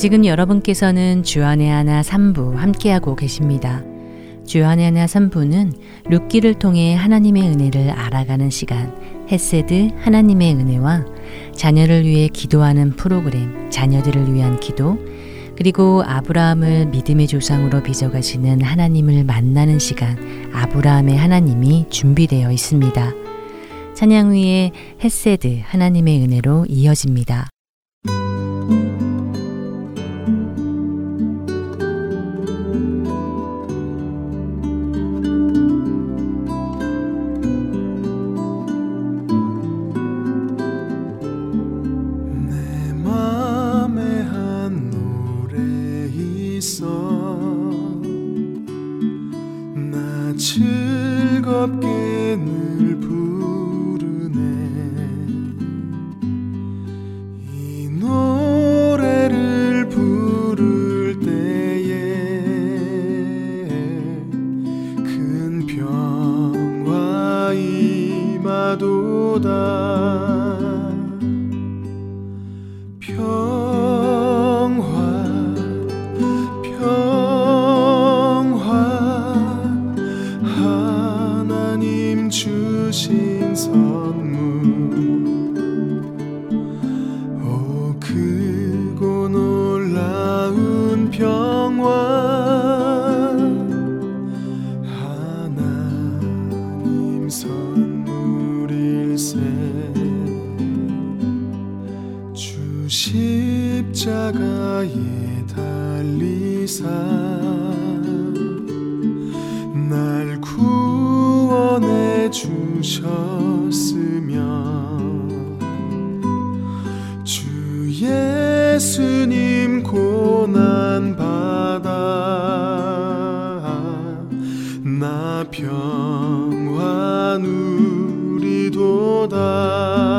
지금 여러분께서는 주안의 하나 3부 함께하고 계십니다. 주안의 하나 3부는 룻기를 통해 하나님의 은혜를 알아가는 시간, 햇세드 하나님의 은혜와 자녀를 위해 기도하는 프로그램, 자녀들을 위한 기도, 그리고 아브라함을 믿음의 조상으로 빚어가시는 하나님을 만나는 시간, 아브라함의 하나님이 준비되어 있습니다. 찬양 위에 햇세드 하나님의 은혜로 이어집니다. 십자가에 달리사 날 구원해 주셨으며 주 예수님 고난 받아 나 평안 우리도다.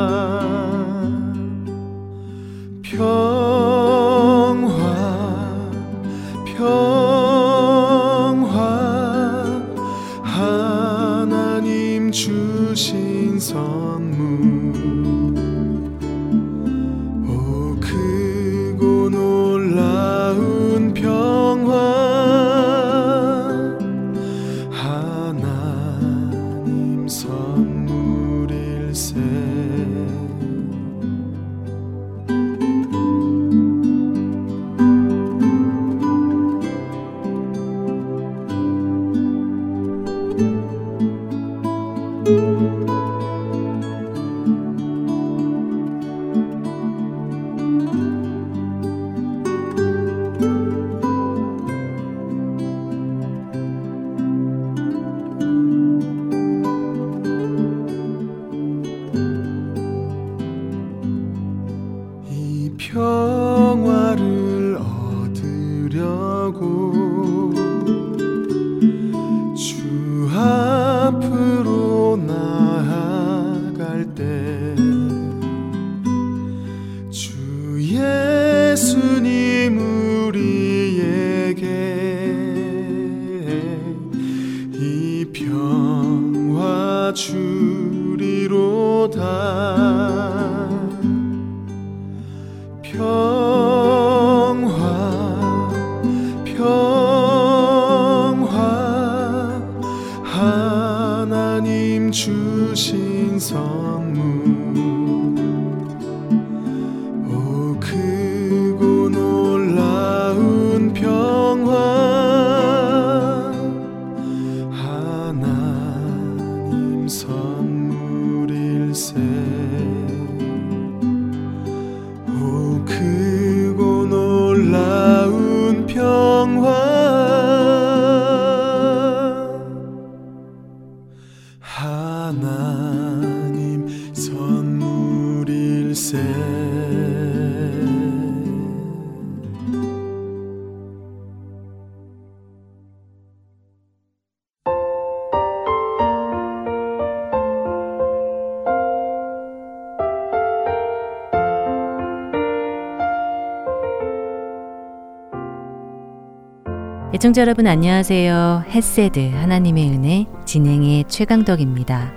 애청자 여러분 안녕하세요. 햇세드 하나님의 은혜 진행의 최강덕입니다.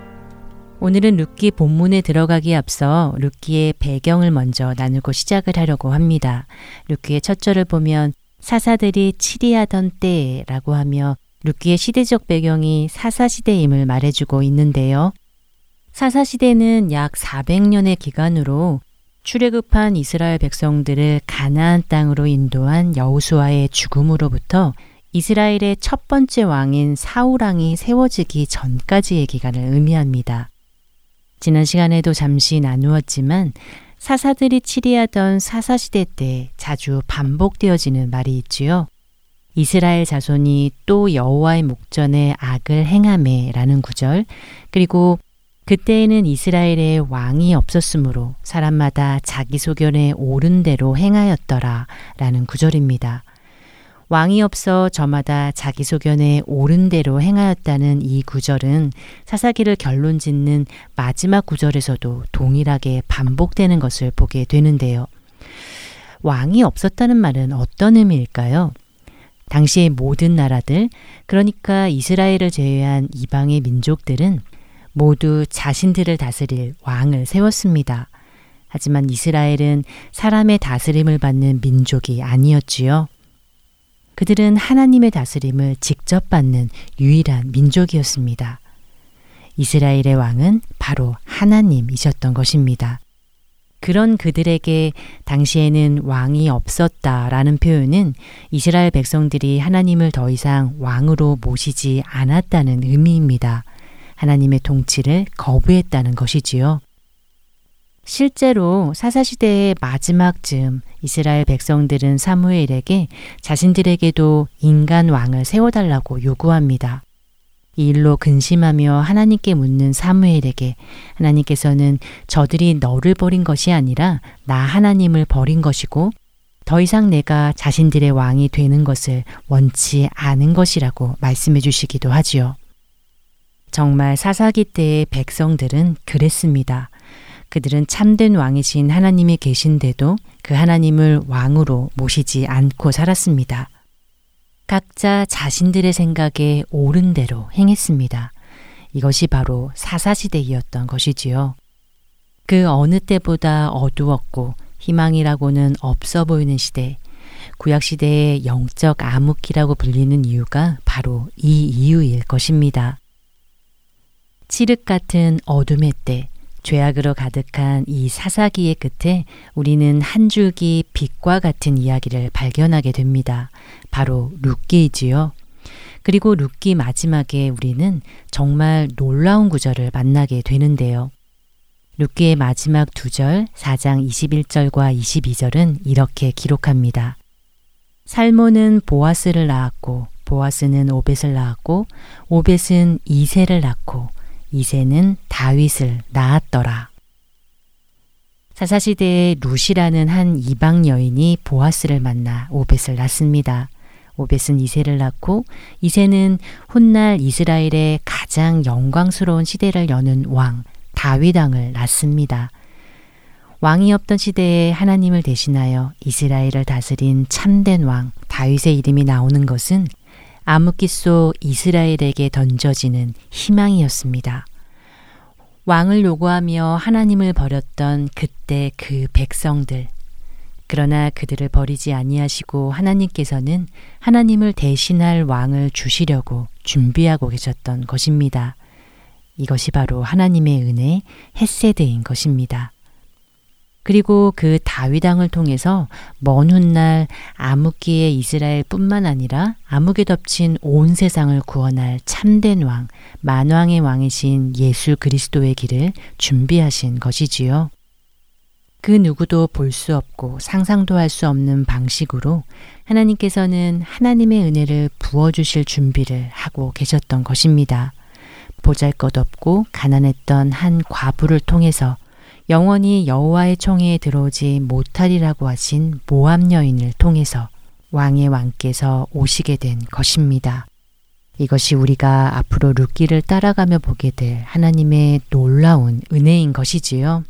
오늘은 룻기 본문에 들어가기에 앞서 룻기의 배경을 먼저 나누고 시작을 하려고 합니다. 룻기의 첫 절을 보면 사사들이 치리하던 때라고 하며 룻기의 시대적 배경이 사사시대임을 말해주고 있는데요. 사사시대는 약 400년의 기간으로 출애굽한 이스라엘 백성들을 가나안 땅으로 인도한 여우수아의 죽음으로부터 이스라엘의 첫 번째 왕인 사우랑이 세워지기 전까지의 기간을 의미합니다. 지난 시간에도 잠시 나누었지만 사사들이 치리하던 사사시대 때 자주 반복되어지는 말이 있지요. 이스라엘 자손이 또 여호와의 목전에 악을 행함에라는 구절 그리고 그때에는 이스라엘에 왕이 없었으므로 사람마다 자기 소견에 옳은 대로 행하였더라 라는 구절입니다. 왕이 없어 저마다 자기 소견에 옳은 대로 행하였다는 이 구절은 사사기를 결론 짓는 마지막 구절에서도 동일하게 반복되는 것을 보게 되는데요. 왕이 없었다는 말은 어떤 의미일까요? 당시의 모든 나라들, 그러니까 이스라엘을 제외한 이방의 민족들은 모두 자신들을 다스릴 왕을 세웠습니다. 하지만 이스라엘은 사람의 다스림을 받는 민족이 아니었지요. 그들은 하나님의 다스림을 직접 받는 유일한 민족이었습니다. 이스라엘의 왕은 바로 하나님이셨던 것입니다. 그런 그들에게 당시에는 왕이 없었다라는 표현은 이스라엘 백성들이 하나님을 더 이상 왕으로 모시지 않았다는 의미입니다. 하나님의 통치를 거부했다는 것이지요. 실제로 사사시대의 마지막 즈음 이스라엘 백성들은 사무엘에게 자신들에게도 인간 왕을 세워달라고 요구합니다. 이 일로 근심하며 하나님께 묻는 사무엘에게 하나님께서는 저들이 너를 버린 것이 아니라 나 하나님을 버린 것이고 더 이상 내가 자신들의 왕이 되는 것을 원치 않은 것이라고 말씀해 주시기도 하지요. 정말 사사기 때의 백성들은 그랬습니다. 그들은 참된 왕이신 하나님이 계신데도 그 하나님을 왕으로 모시지 않고 살았습니다. 각자 자신들의 생각에 옳은 대로 행했습니다. 이것이 바로 사사시대이었던 것이지요. 그 어느 때보다 어두웠고 희망이라고는 없어 보이는 시대, 구약시대의 영적 암흑기라고 불리는 이유가 바로 이 이유일 것입니다. 칠흑 같은 어둠의 때, 죄악으로 가득한 이 사사기의 끝에 우리는 한 줄기 빛과 같은 이야기를 발견하게 됩니다. 바로 룻기이지요. 그리고 룻기 마지막에 우리는 정말 놀라운 구절을 만나게 되는데요. 룻기의 마지막 두 절, 4장 21절과 22절은 이렇게 기록합니다. 살모는 보아스를 낳았고, 보아스는 오벳을 낳았고, 오벳은 이세를 낳고, 이세는 다윗을 낳았더라. 사사시대에 루시라는 한 이방 여인이 보아스를 만나 오벳을 낳습니다. 오벳은 이세를 낳고 이세는 훗날 이스라엘의 가장 영광스러운 시대를 여는 왕 다윗 왕을 낳습니다. 왕이 없던 시대에 하나님을 대신하여 이스라엘을 다스린 참된 왕 다윗의 이름이 나오는 것은 암흑기 속 이스라엘에게 던져지는 희망이었습니다. 왕을 요구하며 하나님을 버렸던 그때 그 백성들. 그러나 그들을 버리지 아니하시고 하나님께서는 하나님을 대신할 왕을 주시려고 준비하고 계셨던 것입니다. 이것이 바로 하나님의 은혜, 햇세드인 것입니다. 그리고 그 다윗왕을 통해서 먼 훗날 암흑기의 이스라엘뿐만 아니라 암흑에 덮친 온 세상을 구원할 참된 왕, 만왕의 왕이신 예수 그리스도의 길을 준비하신 것이지요. 그 누구도 볼 수 없고 상상도 할 수 없는 방식으로 하나님께서는 하나님의 은혜를 부어주실 준비를 하고 계셨던 것입니다. 보잘 것 없고 가난했던 한 과부를 통해서 영원히 여호와의 총회에 들어오지 못하리라고 하신 모함 여인을 통해서 왕의 왕께서 오시게 된 것입니다. 이것이 우리가 앞으로 룻기를 따라가며 보게 될 하나님의 놀라운 은혜인 것이지요.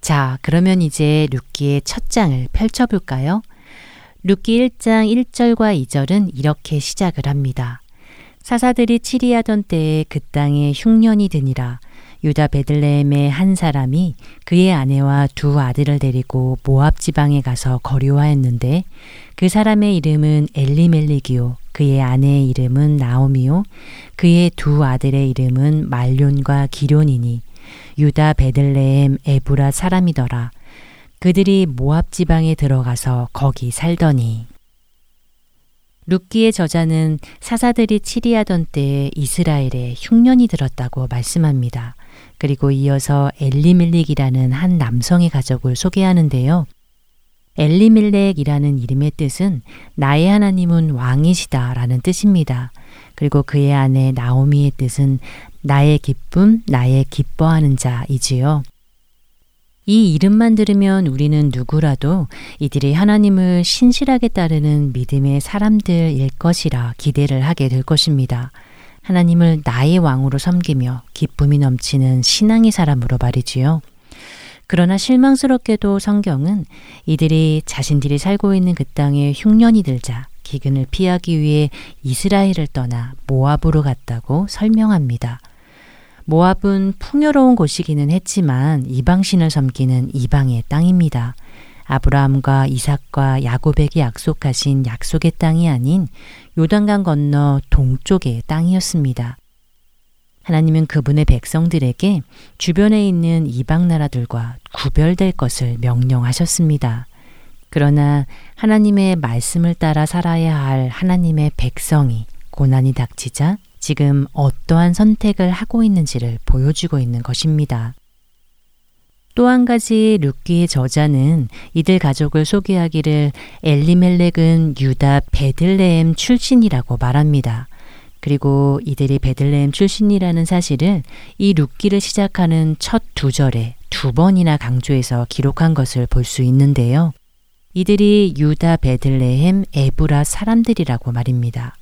자, 그러면 이제 룻기의 첫 장을 펼쳐볼까요? 룻기 1장 1절과 2절은 이렇게 시작을 합니다. 사사들이 치리하던 때에 그 땅에 흉년이 드니라 유다 베들레헴의 한 사람이 그의 아내와 두 아들을 데리고 모압 지방에 가서 거류하였는데 그 사람의 이름은 엘리멜릭이요. 그의 아내의 이름은 나오미요. 그의 두 아들의 이름은 말륜과 기론이니 유다 베들레헴 에브라 사람이더라. 그들이 모압 지방에 들어가서 거기 살더니. 룻기의 저자는 사사들이 치리하던 때에 이스라엘에 흉년이 들었다고 말씀합니다. 그리고 이어서 엘리멜릭이라는 한 남성의 가족을 소개하는데요. 엘리멜렉이라는 이름의 뜻은 나의 하나님은 왕이시다 라는 뜻입니다. 그리고 그의 아내 나오미의 뜻은 나의 기쁨, 나의 기뻐하는 자이지요. 이 이름만 들으면 우리는 누구라도 이들이 하나님을 신실하게 따르는 믿음의 사람들일 것이라 기대를 하게 될 것입니다. 하나님을 나의 왕으로 섬기며 기쁨이 넘치는 신앙의 사람으로 말이지요. 그러나 실망스럽게도 성경은 이들이 자신들이 살고 있는 그 땅에 흉년이 들자 기근을 피하기 위해 이스라엘을 떠나 모압으로 갔다고 설명합니다. 모압은 풍요로운 곳이기는 했지만 이방신을 섬기는 이방의 땅입니다. 아브라함과 이삭과 야곱에게 약속하신 약속의 땅이 아닌 요단강 건너 동쪽의 땅이었습니다. 하나님은 그분의 백성들에게 주변에 있는 이방 나라들과 구별될 것을 명령하셨습니다. 그러나 하나님의 말씀을 따라 살아야 할 하나님의 백성이 고난이 닥치자 지금 어떠한 선택을 하고 있는지를 보여주고 있는 것입니다. 또 한 가지 룻기의 저자는 이들 가족을 소개하기를 엘리멜렉은 유다 베들레헴 출신이라고 말합니다. 그리고 이들이 베들레헴 출신이라는 사실을 이 룻기를 시작하는 첫 두 절에 두 번이나 강조해서 기록한 것을 볼 수 있는데요. 이들이 유다 베들레헴 에브라 사람들이라고 말입니다.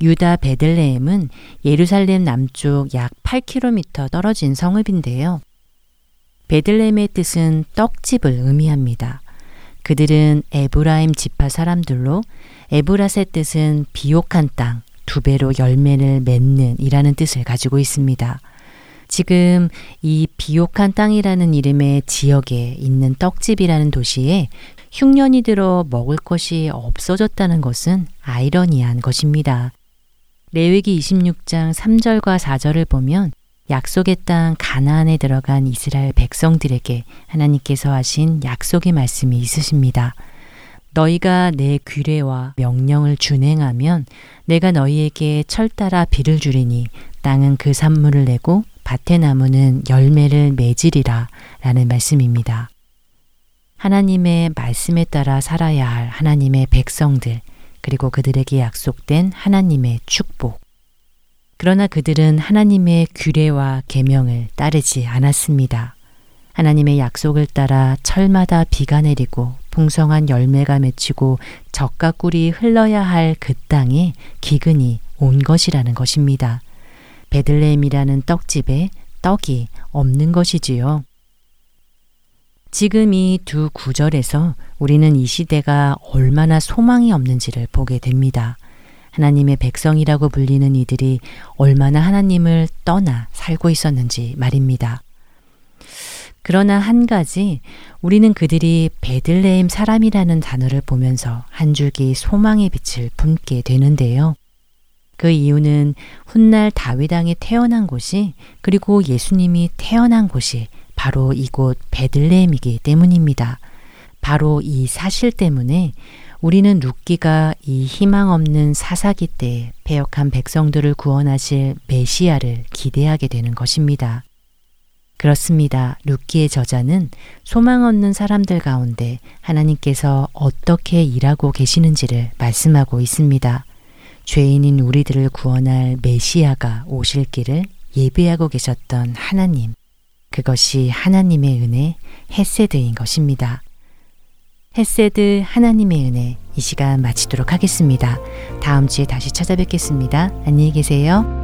유다 베들레헴은 예루살렘 남쪽 약 8km 떨어진 성읍인데요. 베들레헴의 뜻은 떡집을 의미합니다. 그들은 에브라임 지파 사람들로 에브라의 뜻은 비옥한 땅, 두 배로 열매를 맺는 이라는 뜻을 가지고 있습니다. 지금 이 비옥한 땅이라는 이름의 지역에 있는 떡집이라는 도시에 흉년이 들어 먹을 것이 없어졌다는 것은 아이러니한 것입니다. 레위기 26장 3절과 4절을 보면 약속의 땅 가나안에 들어간 이스라엘 백성들에게 하나님께서 하신 약속의 말씀이 있으십니다. 너희가 내 규례와 명령을 준행하면 내가 너희에게 철 따라 비를 주리니 땅은 그 산물을 내고 밭의 나무는 열매를 맺으리라 라는 말씀입니다. 하나님의 말씀에 따라 살아야 할 하나님의 백성들, 그리고 그들에게 약속된 하나님의 축복. 그러나 그들은 하나님의 규례와 계명을 따르지 않았습니다. 하나님의 약속을 따라 철마다 비가 내리고 풍성한 열매가 맺히고 젖과 꿀이 흘러야 할 그 땅에 기근이 온 것이라는 것입니다. 베들레헴이라는 떡집에 떡이 없는 것이지요. 지금 이 두 구절에서 우리는 이 시대가 얼마나 소망이 없는지를 보게 됩니다. 하나님의 백성이라고 불리는 이들이 얼마나 하나님을 떠나 살고 있었는지 말입니다. 그러나 한 가지 우리는 그들이 베들레헴 사람이라는 단어를 보면서 한 줄기 소망의 빛을 품게 되는데요. 그 이유는 훗날 다윗 왕이 태어난 곳이 그리고 예수님이 태어난 곳이 바로 이곳 베들레헴이기 때문입니다. 바로 이 사실 때문에 우리는 룻기가 이 희망 없는 사사기 때 배역한 백성들을 구원하실 메시아를 기대하게 되는 것입니다. 그렇습니다. 룻기의 저자는 소망 없는 사람들 가운데 하나님께서 어떻게 일하고 계시는지를 말씀하고 있습니다. 죄인인 우리들을 구원할 메시아가 오실 길을 예배하고 계셨던 하나님. 그것이 하나님의 은혜, 헤세드인 것입니다. 헤세드 하나님의 은혜 이 시간 마치도록 하겠습니다. 다음 주에 다시 찾아뵙겠습니다. 안녕히 계세요.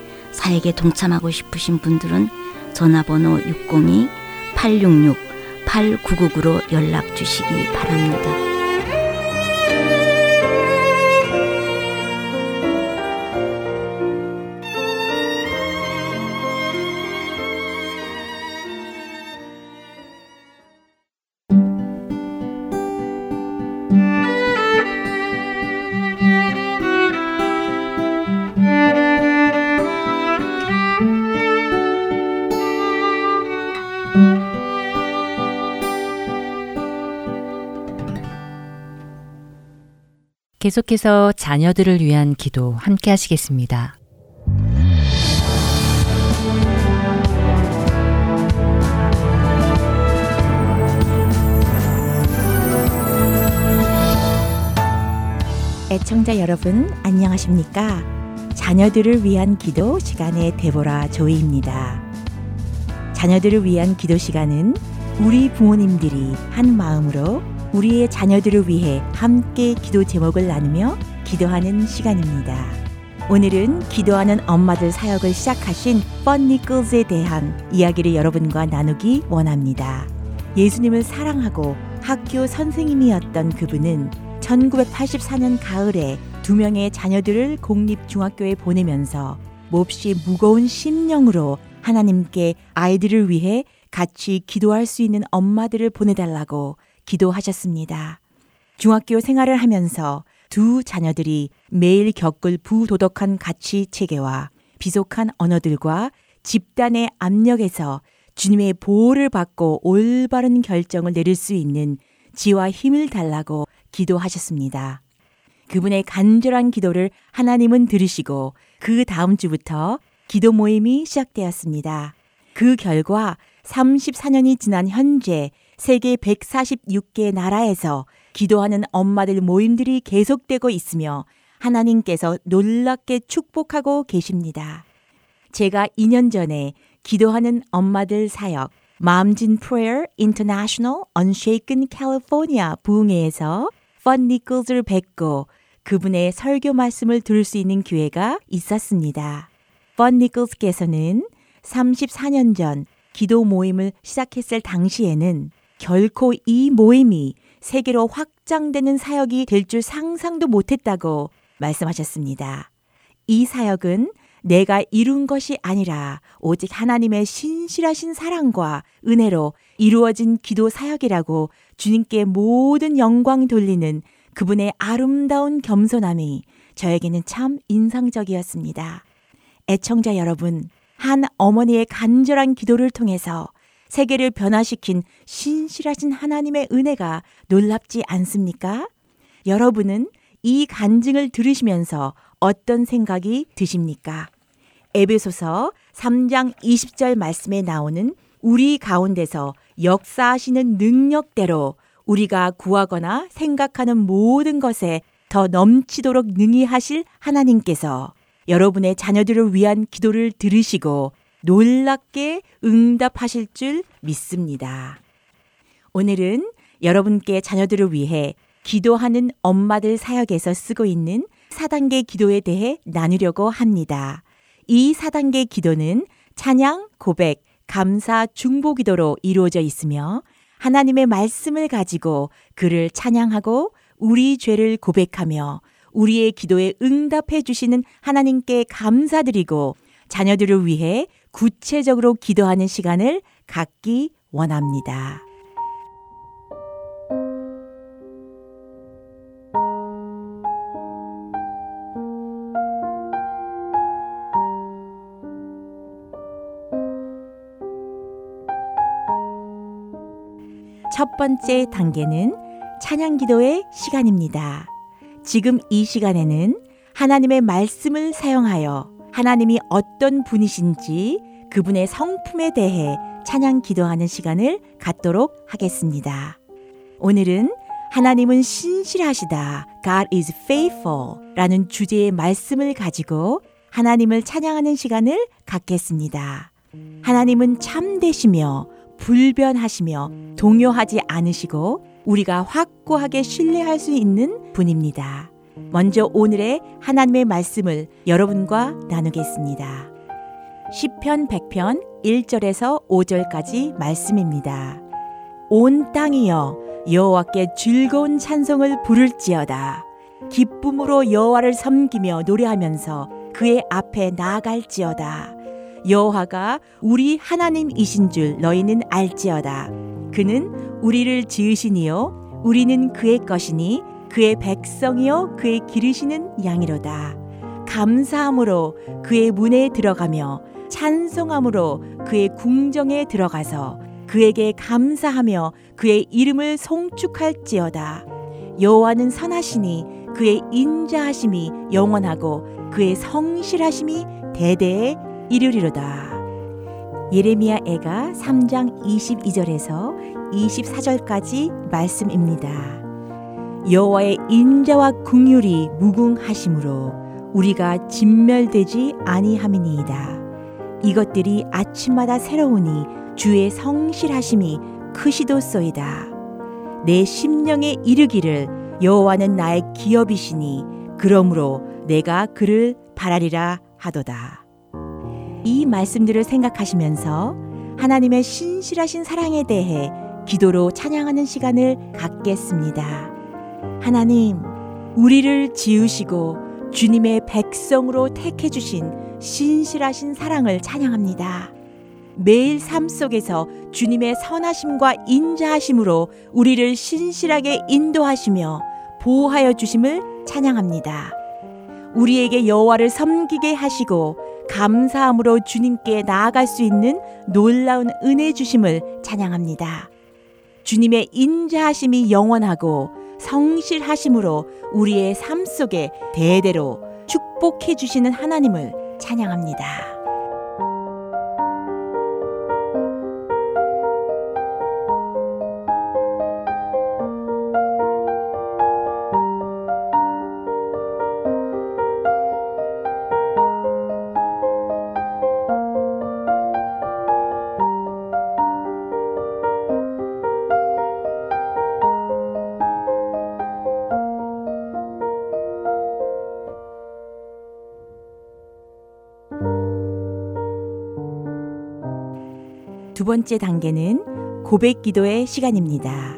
사역에 동참하고 싶으신 분들은 전화번호 602-866-8999로 연락 주시기 바랍니다. 계속해서 자녀들을 위한 기도 함께 하시겠습니다. 애청자 여러분, 안녕하십니까? 자녀들을 위한 기도 시간의 데보라 조이입니다. 자녀들을 위한 기도 시간은 우리 부모님들이 한 마음으로 우리의 자녀들을 위해 함께 기도 제목을 나누며 기도하는 시간입니다. 오늘은 기도하는 엄마들 사역을 시작하신 펀니클즈에 대한 이야기를 여러분과 나누기 원합니다. 예수님을 사랑하고 학교 선생님이었던 그분은 1984년 가을에 두 명의 자녀들을 공립중학교에 보내면서 몹시 무거운 심령으로 하나님께 아이들을 위해 같이 기도할 수 있는 엄마들을 보내달라고 기도하셨습니다. 중학교 생활을 하면서 두 자녀들이 매일 겪을 부도덕한 가치 체계와 비속한 언어들과 집단의 압력에서 주님의 보호를 받고 올바른 결정을 내릴 수 있는 지와 힘을 달라고 기도하셨습니다. 그분의 간절한 기도를 하나님은 들으시고 그 다음 주부터 기도 모임이 시작되었습니다. 그 결과 34년이 지난 현재 세계 146개 나라에서 기도하는 엄마들 모임들이 계속되고 있으며 하나님께서 놀랍게 축복하고 계십니다. 제가 2년 전에 기도하는 엄마들 사역 Moms in Prayer International Unshaken 캘리포니아 부흥회에서 펀 니콜스를 뵙고 그분의 설교 말씀을 들을 수 있는 기회가 있었습니다. 펀 니클즈께서는 34년 전 기도 모임을 시작했을 당시에는 결코 이 모임이 세계로 확장되는 사역이 될 줄 상상도 못했다고 말씀하셨습니다. 이 사역은 내가 이룬 것이 아니라 오직 하나님의 신실하신 사랑과 은혜로 이루어진 기도 사역이라고 주님께 모든 영광 돌리는 그분의 아름다운 겸손함이 저에게는 참 인상적이었습니다. 애청자 여러분, 한 어머니의 간절한 기도를 통해서 세계를 변화시킨 신실하신 하나님의 은혜가 놀랍지 않습니까? 여러분은 이 간증을 들으시면서 어떤 생각이 드십니까? 에베소서 3장 20절 말씀에 나오는 우리 가운데서 역사하시는 능력대로 우리가 구하거나 생각하는 모든 것에 더 넘치도록 능히 하실 하나님께서 여러분의 자녀들을 위한 기도를 들으시고 놀랍게 응답하실 줄 믿습니다. 오늘은 여러분께 자녀들을 위해 기도하는 엄마들 사역에서 쓰고 있는 4단계 기도에 대해 나누려고 합니다. 이 4단계 기도는 찬양, 고백, 감사, 중보 기도로 이루어져 있으며 하나님의 말씀을 가지고 그를 찬양하고 우리 죄를 고백하며 우리의 기도에 응답해 주시는 하나님께 감사드리고 자녀들을 위해 구체적으로 기도하는 시간을 갖기 원합니다. 첫 번째 단계는 찬양 기도의 시간입니다. 지금 이 시간에는 하나님의 말씀을 사용하여 하나님이 어떤 분이신지 그분의 성품에 대해 찬양 기도하는 시간을 갖도록 하겠습니다. 오늘은 하나님은 신실하시다. God is faithful. 라는 주제의 말씀을 가지고 하나님을 찬양하는 시간을 갖겠습니다. 하나님은 참되시며 불변하시며 동요하지 않으시고 우리가 확고하게 신뢰할 수 있는 분입니다. 먼저 오늘의 하나님의 말씀을 여러분과 나누겠습니다. 시편 100편 1절에서 5절까지 말씀입니다. 온 땅이여 여호와께 즐거운 찬송을 부를지어다. 기쁨으로 여호와를 섬기며 노래하면서 그의 앞에 나아갈지어다. 여호와가 우리 하나님이신 줄 너희는 알지어다. 그는 우리를 지으시니요 우리는 그의 것이니 그의 백성이요 그의 기르시는 양이로다. 감사함으로 그의 문에 들어가며 찬송함으로 그의 궁정에 들어가서 그에게 감사하며 그의 이름을 송축할지어다. 여호와는 선하시니 그의 인자하심이 영원하고 그의 성실하심이 대대에 이르리로다. 예레미야 애가 3장 22절에서 24절까지 말씀입니다. 여호와의 인자와 궁율이 무궁하심으로 우리가 진멸되지 아니함이니이다. 이것들이 아침마다 새로우니 주의 성실하심이 크시도소이다. 내 심령에 이르기를 여호와는 나의 기업이시니 그러므로 내가 그를 바라리라 하도다. 이 말씀들을 생각하시면서 하나님의 신실하신 사랑에 대해 기도로 찬양하는 시간을 갖겠습니다. 하나님, 우리를 지으시고 주님의 백성으로 택해 주신 신실하신 사랑을 찬양합니다. 매일 삶 속에서 주님의 선하심과 인자하심으로 우리를 신실하게 인도하시며 보호하여 주심을 찬양합니다. 우리에게 여호와를 섬기게 하시고 감사함으로 주님께 나아갈 수 있는 놀라운 은혜 주심을 찬양합니다. 주님의 인자하심이 영원하고 성실하심으로 우리의 삶 속에 대대로 축복해 주시는 하나님을 찬양합니다. 두 번째 단계는 고백 기도의 시간입니다.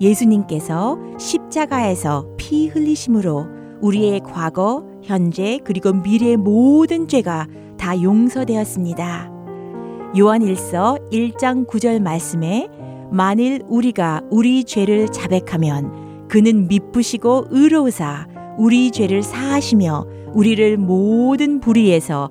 예수님께서 십자가에서 피 흘리심으로 우리의 과거, 현재, 그리고 미래의 모든 죄가 다 용서되었습니다. 요한 1서 1장 9절 말씀에 만일 우리가 우리 죄를 자백하면 그는 미쁘시고 의로우사 우리 죄를 사하시며 우리를 모든 불의에서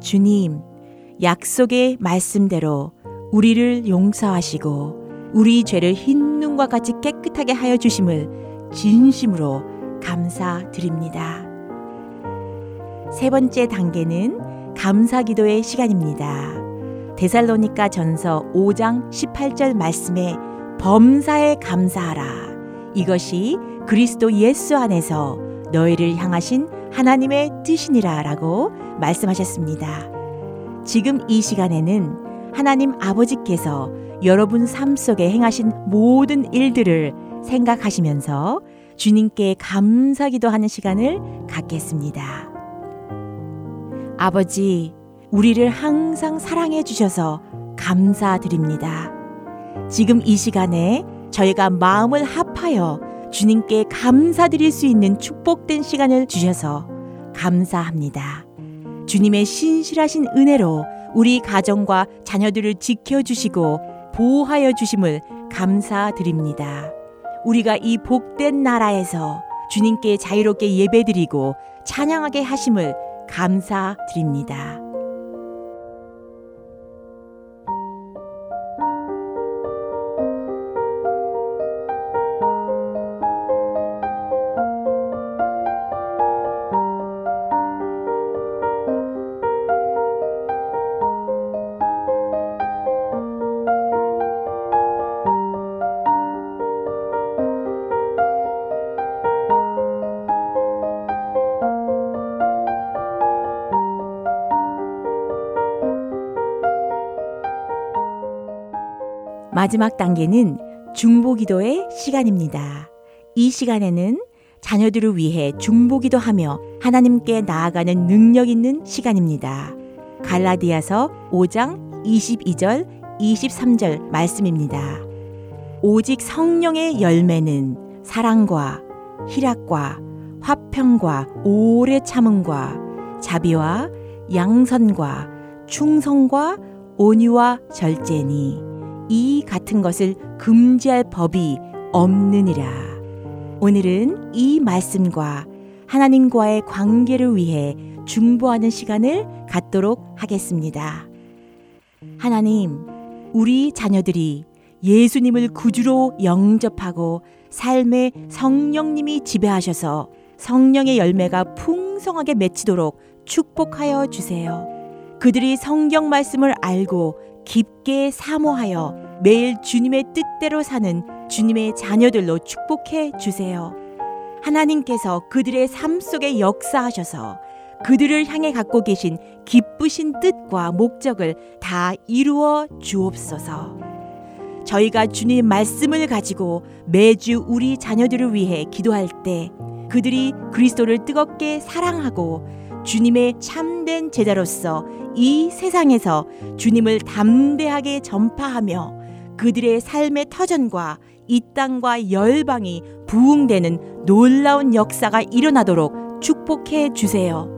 주님, 약속의 말씀대로 우리를 용서하시고 우리 죄를 흰 눈과 같이 깨끗하게 하여 주심을 진심으로 감사드립니다. 세 번째 단계는 감사 기도의 시간입니다. 데살로니가 전서 5장 18절 말씀에 범사에 감사하라. 이것이 그리스도 예수 안에서 너희를 향하신 하나님의 뜻이니라 라고 말씀하셨습니다. 지금 이 시간에는 하나님 아버지께서 여러분 삶 속에 행하신 모든 일들을 생각하시면서 주님께 감사기도 하는 시간을 갖겠습니다. 아버지, 우리를 항상 사랑해 주셔서 감사드립니다. 지금 이 시간에 저희가 마음을 합하여 주님께 감사드릴 수 있는 축복된 시간을 주셔서 감사합니다. 주님의 신실하신 은혜로 우리 가정과 자녀들을 지켜주시고 보호하여 주심을 감사드립니다. 우리가 이 복된 나라에서 주님께 자유롭게 예배드리고 찬양하게 하심을 감사드립니다. 마지막 단계는 중보기도의 시간입니다. 이 시간에는 자녀들을 위해 중보기도 하며 하나님께 나아가는 능력 있는 시간입니다. 갈라디아서 5장 22절 23절 말씀입니다. 오직 성령의 열매는 사랑과 희락과 화평과 오래 참음과 자비와 양선과 충성과 온유와 절제니 이 같은 것을 금지할 법이 없느니라. 오늘은 이 말씀과 하나님과의 관계를 위해 중보하는 시간을 갖도록 하겠습니다. 하나님, 우리 자녀들이 예수님을 구주로 영접하고 삶에 성령님이 지배하셔서 성령의 열매가 풍성하게 맺히도록 축복하여 주세요. 그들이 성경 말씀을 알고 깊게 사모하여 매일 주님의 뜻대로 사는 주님의 자녀들로 축복해 주세요. 하나님께서 그들의 삶 속에 역사하셔서 그들을 향해 갖고 계신 기쁘신 뜻과 목적을 다 이루어 주옵소서. 저희가 주님 말씀을 가지고 매주 우리 자녀들을 위해 기도할 때 그들이 그리스도를 뜨겁게 사랑하고 주님의 참된 제자로서 이 세상에서 주님을 담대하게 전파하며 그들의 삶의 터전과 이 땅과 열방이 부흥되는 놀라운 역사가 일어나도록 축복해 주세요.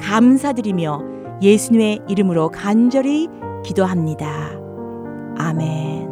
감사드리며 예수님의 이름으로 간절히 기도합니다. 아멘.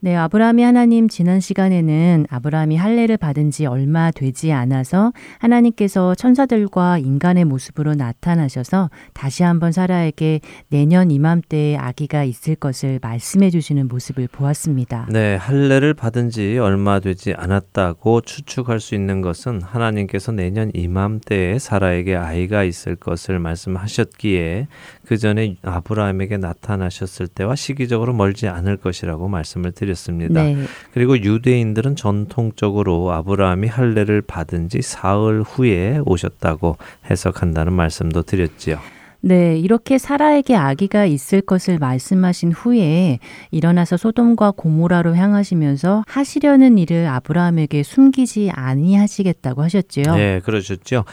네, 아브라함이 하나님 지난 시간에는 아브라함이 할례를 받은 지 얼마 되지 않아서 하나님께서 천사들과 인간의 모습으로 나타나셔서 다시 한번 사라에게 내년 이맘때에 아기가 있을 것을 말씀해 주시는 모습을 보았습니다. 네, 할례를 받은 지 얼마 되지 않았다고 추측할 수 있는 것은 하나님께서 내년 이맘때에 사라에게 아이가 있을 것을 말씀하셨기에 그 전에 아브라함에게 나타나셨을 때와 시기적으로 멀지 않을 것이라고 말씀을 드 렸습니다. 네. 그리고 유대인들은 전통적으로 아브라함이 할례를 받은 지 사흘 후에 오셨다고 해석한다는 말씀도 드렸지요. 네, 이렇게 사라에게 아기가 있을 것을 말씀하신 후에 일어나서 소돔과 고모라로 향하시면서 하시려는 일을 아브라함에게 숨기지 아니하시겠다고 하셨지요. 네, 그러셨죠.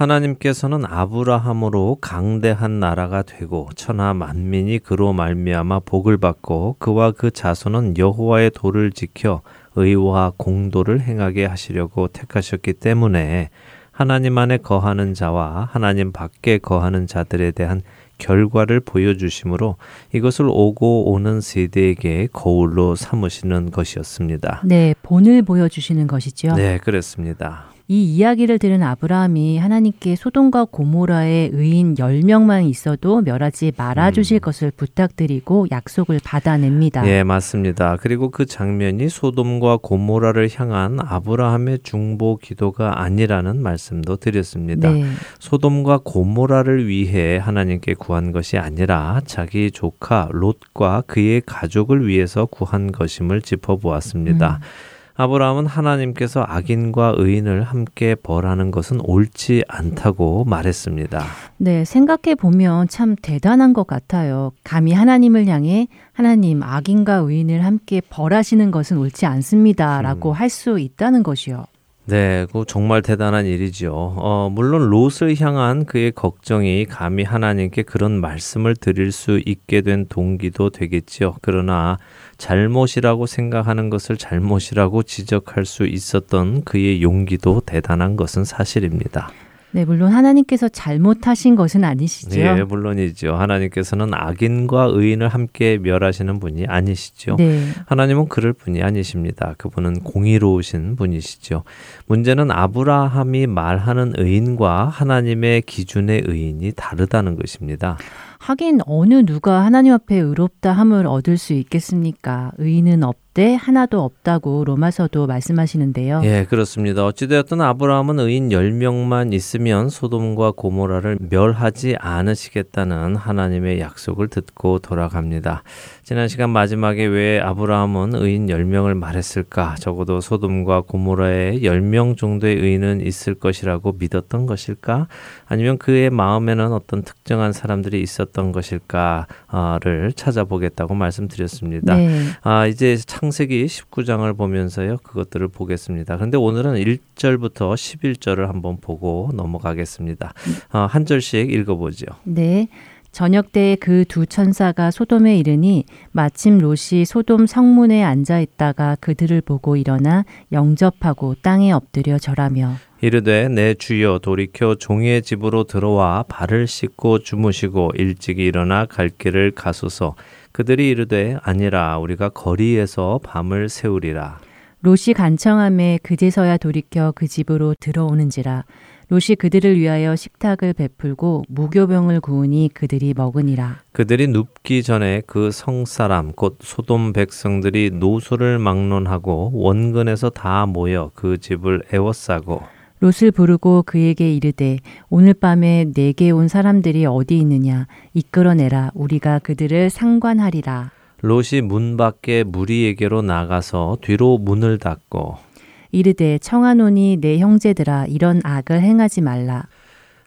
하나님께서는 아브라함으로 강대한 나라가 되고 천하 만민이 그로 말미암아 복을 받고 그와 그 자손은 여호와의 도를 지켜 의와 공도를 행하게 하시려고 택하셨기 때문에 하나님 안에 거하는 자와 하나님 밖에 거하는 자들에 대한 결과를 보여주심으로 이것을 오고 오는 세대에게 거울로 삼으시는 것이었습니다. 네, 본을 보여주시는 것이죠. 네, 그렇습니다. 이 이야기를 들은 아브라함이 하나님께 소돔과 고모라의 의인 10명만 있어도 멸하지 말아 주실 음. 것을 부탁드리고 약속을 받아냅니다. 예, 맞습니다. 그리고 그 장면이 소돔과 고모라를 향한 아브라함의 중보 기도가 아니라는 말씀도 드렸습니다. 네. 소돔과 고모라를 위해 하나님께 구한 것이 아니라 자기 조카 롯과 그의 가족을 위해서 구한 것임을 짚어보았습니다. 음. 아브라함은 하나님께서 악인과 의인을 함께 벌하는 것은 옳지 않다고 말했습니다. 네, 생각해 보면 참 대단한 것 같아요. 감히 하나님을 향해 하나님 악인과 의인을 함께 벌하시는 것은 옳지 않습니다라고 음. 할수 있다는 것이요. 네, 그 정말 대단한 일이죠. 어, 물론 롯을 향한 그의 걱정이 감히 하나님께 그런 말씀을 드릴 수 있게 된 동기도 되겠지요. 그러나 잘못이라고 생각하는 것을 잘못이라고 지적할 수 있었던 그의 용기도 대단한 것은 사실입니다. 네, 물론 하나님께서 잘못하신 것은 아니시죠. 네, 물론이죠. 하나님께서는 악인과 의인을 함께 멸하시는 분이 아니시죠. 네. 하나님은 그럴 분이 아니십니다. 그분은 공의로우신 분이시죠. 문제는 아브라함이 말하는 의인과 하나님의 기준의 의인이 다르다는 것입니다. 하긴 어느 누가 하나님 앞에 의롭다 함을 얻을 수 있겠습니까? 의인은 없대 하나도 없다고 로마서도 말씀하시는데요. 예, 그렇습니다. 어찌되었든 아브라함은 의인 10명만 있으면 소돔과 고모라를 멸하지 않으시겠다는 하나님의 약속을 듣고 돌아갑니다. 지난 시간 마지막에 왜 아브라함은 의인 10명을 말했을까? 적어도 소돔과 고모라에 10명 정도의 의인은 있을 것이라고 믿었던 것일까? 아니면 그의 마음에는 어떤 특정한 사람들이 있었던 것일까를 찾아보겠다고 말씀드렸습니다. 네. 아, 이제 창세기 19장을 보면서요. 그것들을 보겠습니다. 그런데 오늘은 1절부터 11절을 한번 보고 넘어가겠습니다. 아, 한 절씩 읽어보죠. 네. 저녁 때에 그 두 천사가 소돔에 이르니 마침 롯이 소돔 성문에 앉아 있다가 그들을 보고 일어나 영접하고 땅에 엎드려 절하며 이르되 내 주여 돌이켜 종의 집으로 들어와 발을 씻고 주무시고 일찍이 일어나 갈 길을 가소서. 그들이 이르되 아니라 우리가 거리에서 밤을 세우리라. 롯이 간청함에 그제서야 돌이켜 그 집으로 들어오는지라 롯이 그들을 위하여 식탁을 베풀고 무교병을 구우니 그들이 먹으니라. 그들이 눕기 전에 그 성사람 곧 소돔 백성들이 노소를 막론하고 원근에서 다 모여 그 집을 애워싸고 롯을 부르고 그에게 이르되 오늘 밤에 내게 온 사람들이 어디 있느냐 이끌어내라 우리가 그들을 상관하리라. 롯이 문 밖에 무리에게로 나가서 뒤로 문을 닫고 이르되 청하노니 내 형제들아 이런 악을 행하지 말라.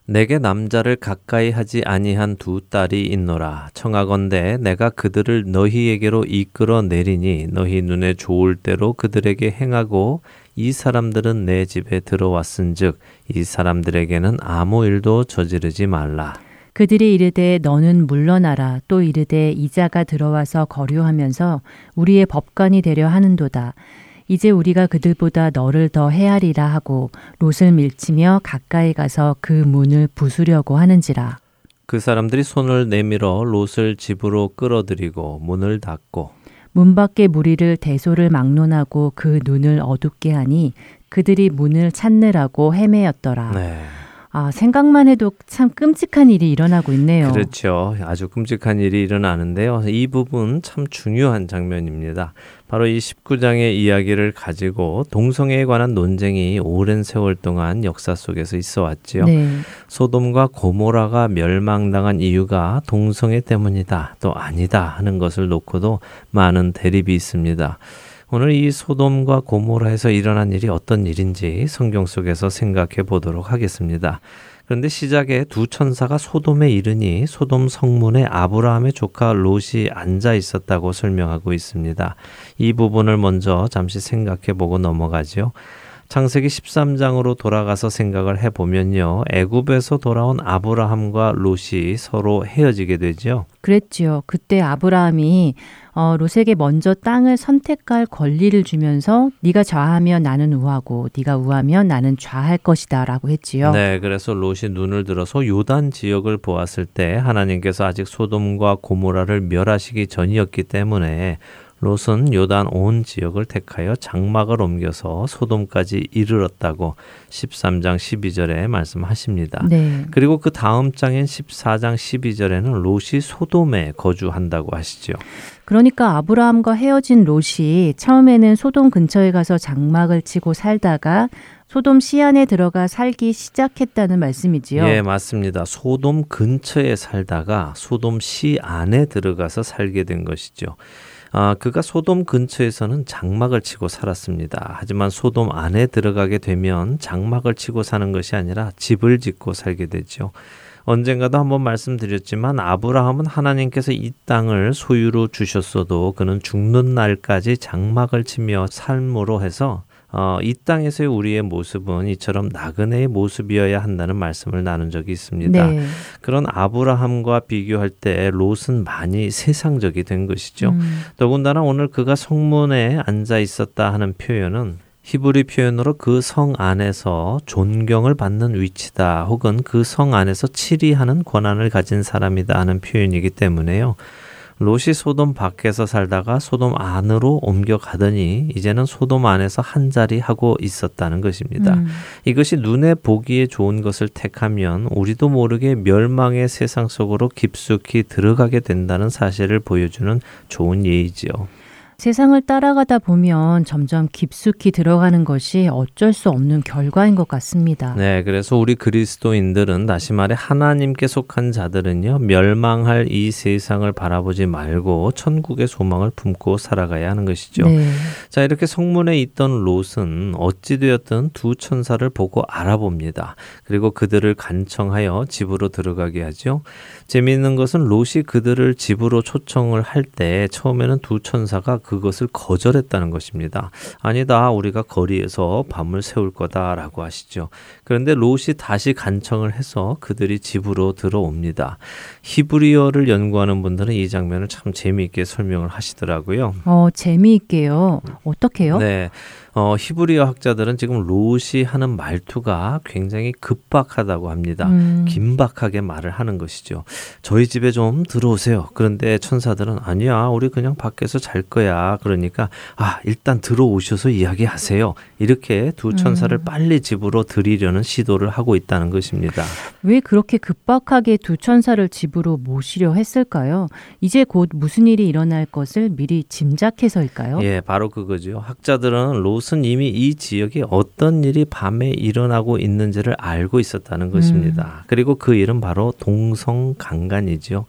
내게 남자를 가까이 하지 아니한 두 딸이 있노라. 청하건대 내가 그들을 너희에게로 이끌어 내리니 너희 눈에 좋을 대로 그들에게 행하고 이 사람들은 내 집에 들어왔은즉 이 사람들에게는 아무 일도 저지르지 말라. 그들이 이르되 너는 물러나라 또 이르되 이자가 들어와서 거류하면서 우리의 법관이 되려 하는도다. 이제 우리가 그들보다 너를 더 헤아리라 하고 롯을 밀치며 가까이 가서 그 문을 부수려고 하는지라. 그 사람들이 손을 내밀어 롯을 집으로 끌어들이고 문을 닫고 문 밖에 무리를 대소를 막론하고 그 눈을 어둡게 하니 그들이 문을 찾느라고 헤매였더라. 네. 아, 생각만 해도 참 끔찍한 일이 일어나고 있네요. 그렇죠. 아주 끔찍한 일이 일어나는데요. 이 부분 참 중요한 장면입니다. 바로 이 19장의 이야기를 가지고 동성애에 관한 논쟁이 오랜 세월 동안 역사 속에서 있어 왔지요. 네. 소돔과 고모라가 멸망당한 이유가 동성애 때문이다, 또 아니다 하는 것을 놓고도 많은 대립이 있습니다. 오늘 이 소돔과 고모라에서 일어난 일이 어떤 일인지 성경 속에서 생각해 보도록 하겠습니다. 그런데 시작에 두 천사가 소돔에 이르니 소돔 성문에 아브라함의 조카 롯이 앉아 있었다고 설명하고 있습니다. 이 부분을 먼저 잠시 생각해 보고 넘어가지요. 창세기 13장으로 돌아가서 생각을 해보면요. 애굽에서 돌아온 아브라함과 롯이 서로 헤어지게 되죠. 그랬지요. 그때 아브라함이 어, 롯에게 먼저 땅을 선택할 권리를 주면서 네가 좌하면 나는 우하고 네가 우하면 나는 좌할 것이다라고 했지요. 네, 그래서 롯이 눈을 들어서 요단 지역을 보았을 때 하나님께서 아직 소돔과 고모라를 멸하시기 전이었기 때문에 롯은 요단 온 지역을 택하여 장막을 옮겨서 소돔까지 이르렀다고 13장 12절에 말씀하십니다. 네. 그리고 그 다음 장인 14장 12절에는 롯이 소돔에 거주한다고 하시죠. 그러니까 아브라함과 헤어진 롯이 처음에는 소돔 근처에 가서 장막을 치고 살다가 소돔 시 안에 들어가 살기 시작했다는 말씀이지요. 예, 맞습니다. 소돔 근처에 살다가 소돔 시 안에 들어가서 살게 된 것이죠. 아, 그가 소돔 근처에서는 장막을 치고 살았습니다. 하지만 소돔 안에 들어가게 되면 장막을 치고 사는 것이 아니라 집을 짓고 살게 되죠. 언젠가도 한번 말씀드렸지만 아브라함은 하나님께서 이 땅을 소유로 주셨어도 그는 죽는 날까지 장막을 치며 삶으로 해서 어, 이 땅에서의 우리의 모습은 이처럼 나그네의 모습이어야 한다는 말씀을 나눈 적이 있습니다. 네. 그런 아브라함과 비교할 때 롯은 많이 세상적이 된 것이죠. 음. 더군다나 오늘 그가 성문에 앉아 있었다 하는 표현은 히브리 표현으로 그 성 안에서 존경을 받는 위치다 혹은 그 성 안에서 치리하는 권한을 가진 사람이다 하는 표현이기 때문에요. 롯이 소돔 밖에서 살다가 소돔 안으로 옮겨가더니 이제는 소돔 안에서 한 자리 하고 있었다는 것입니다. 음. 이것이 눈에 보기에 좋은 것을 택하면 우리도 모르게 멸망의 세상 속으로 깊숙이 들어가게 된다는 사실을 보여주는 좋은 예이지요. 세상을 따라가다 보면 점점 깊숙이 들어가는 것이 어쩔 수 없는 결과인 것 같습니다. 네, 그래서 우리 그리스도인들은 다시 말해 하나님께 속한 자들은요, 멸망할 이 세상을 바라보지 말고 천국의 소망을 품고 살아가야 하는 것이죠. 네. 자, 이렇게 성문에 있던 롯은 어찌되었든 두 천사를 보고 알아봅니다. 그리고 그들을 간청하여 집으로 들어가게 하죠. 재미있는 것은 롯이 그들을 집으로 초청을 할 때 처음에는 두 천사가 그것을 거절했다는 것입니다. 아니다, 우리가 거리에서 밤을 새울 거다라고 하시죠. 그런데 롯이 다시 간청을 해서 그들이 집으로 들어옵니다. 히브리어를 연구하는 분들은 이 장면을 참 재미있게 설명을 하시더라고요. 어, 재미있게요. 어떻게요? 네. 어, 히브리어 학자들은 지금 롯이 하는 말투가 굉장히 급박하다고 합니다. 음. 긴박하게 말을 하는 것이죠. 저희 집에 좀 들어오세요. 그런데 천사들은 아니야, 우리 그냥 밖에서 잘 거야. 그러니까 아, 일단 들어오셔서 이야기하세요. 이렇게 두 천사를 음. 빨리 집으로 들이려는 시도를 하고 있다는 것입니다. 왜 그렇게 급박하게 두 천사를 집으로 모시려 했을까요? 이제 곧 무슨 일이 일어날 것을 미리 짐작해서일까요? 예, 바로 그거죠. 학자들은 롯은 이미 이 지역에 어떤 일이 밤에 일어나고 있는지를 알고 있었다는 것입니다. 그리고 그 일은 바로 동성강간이죠.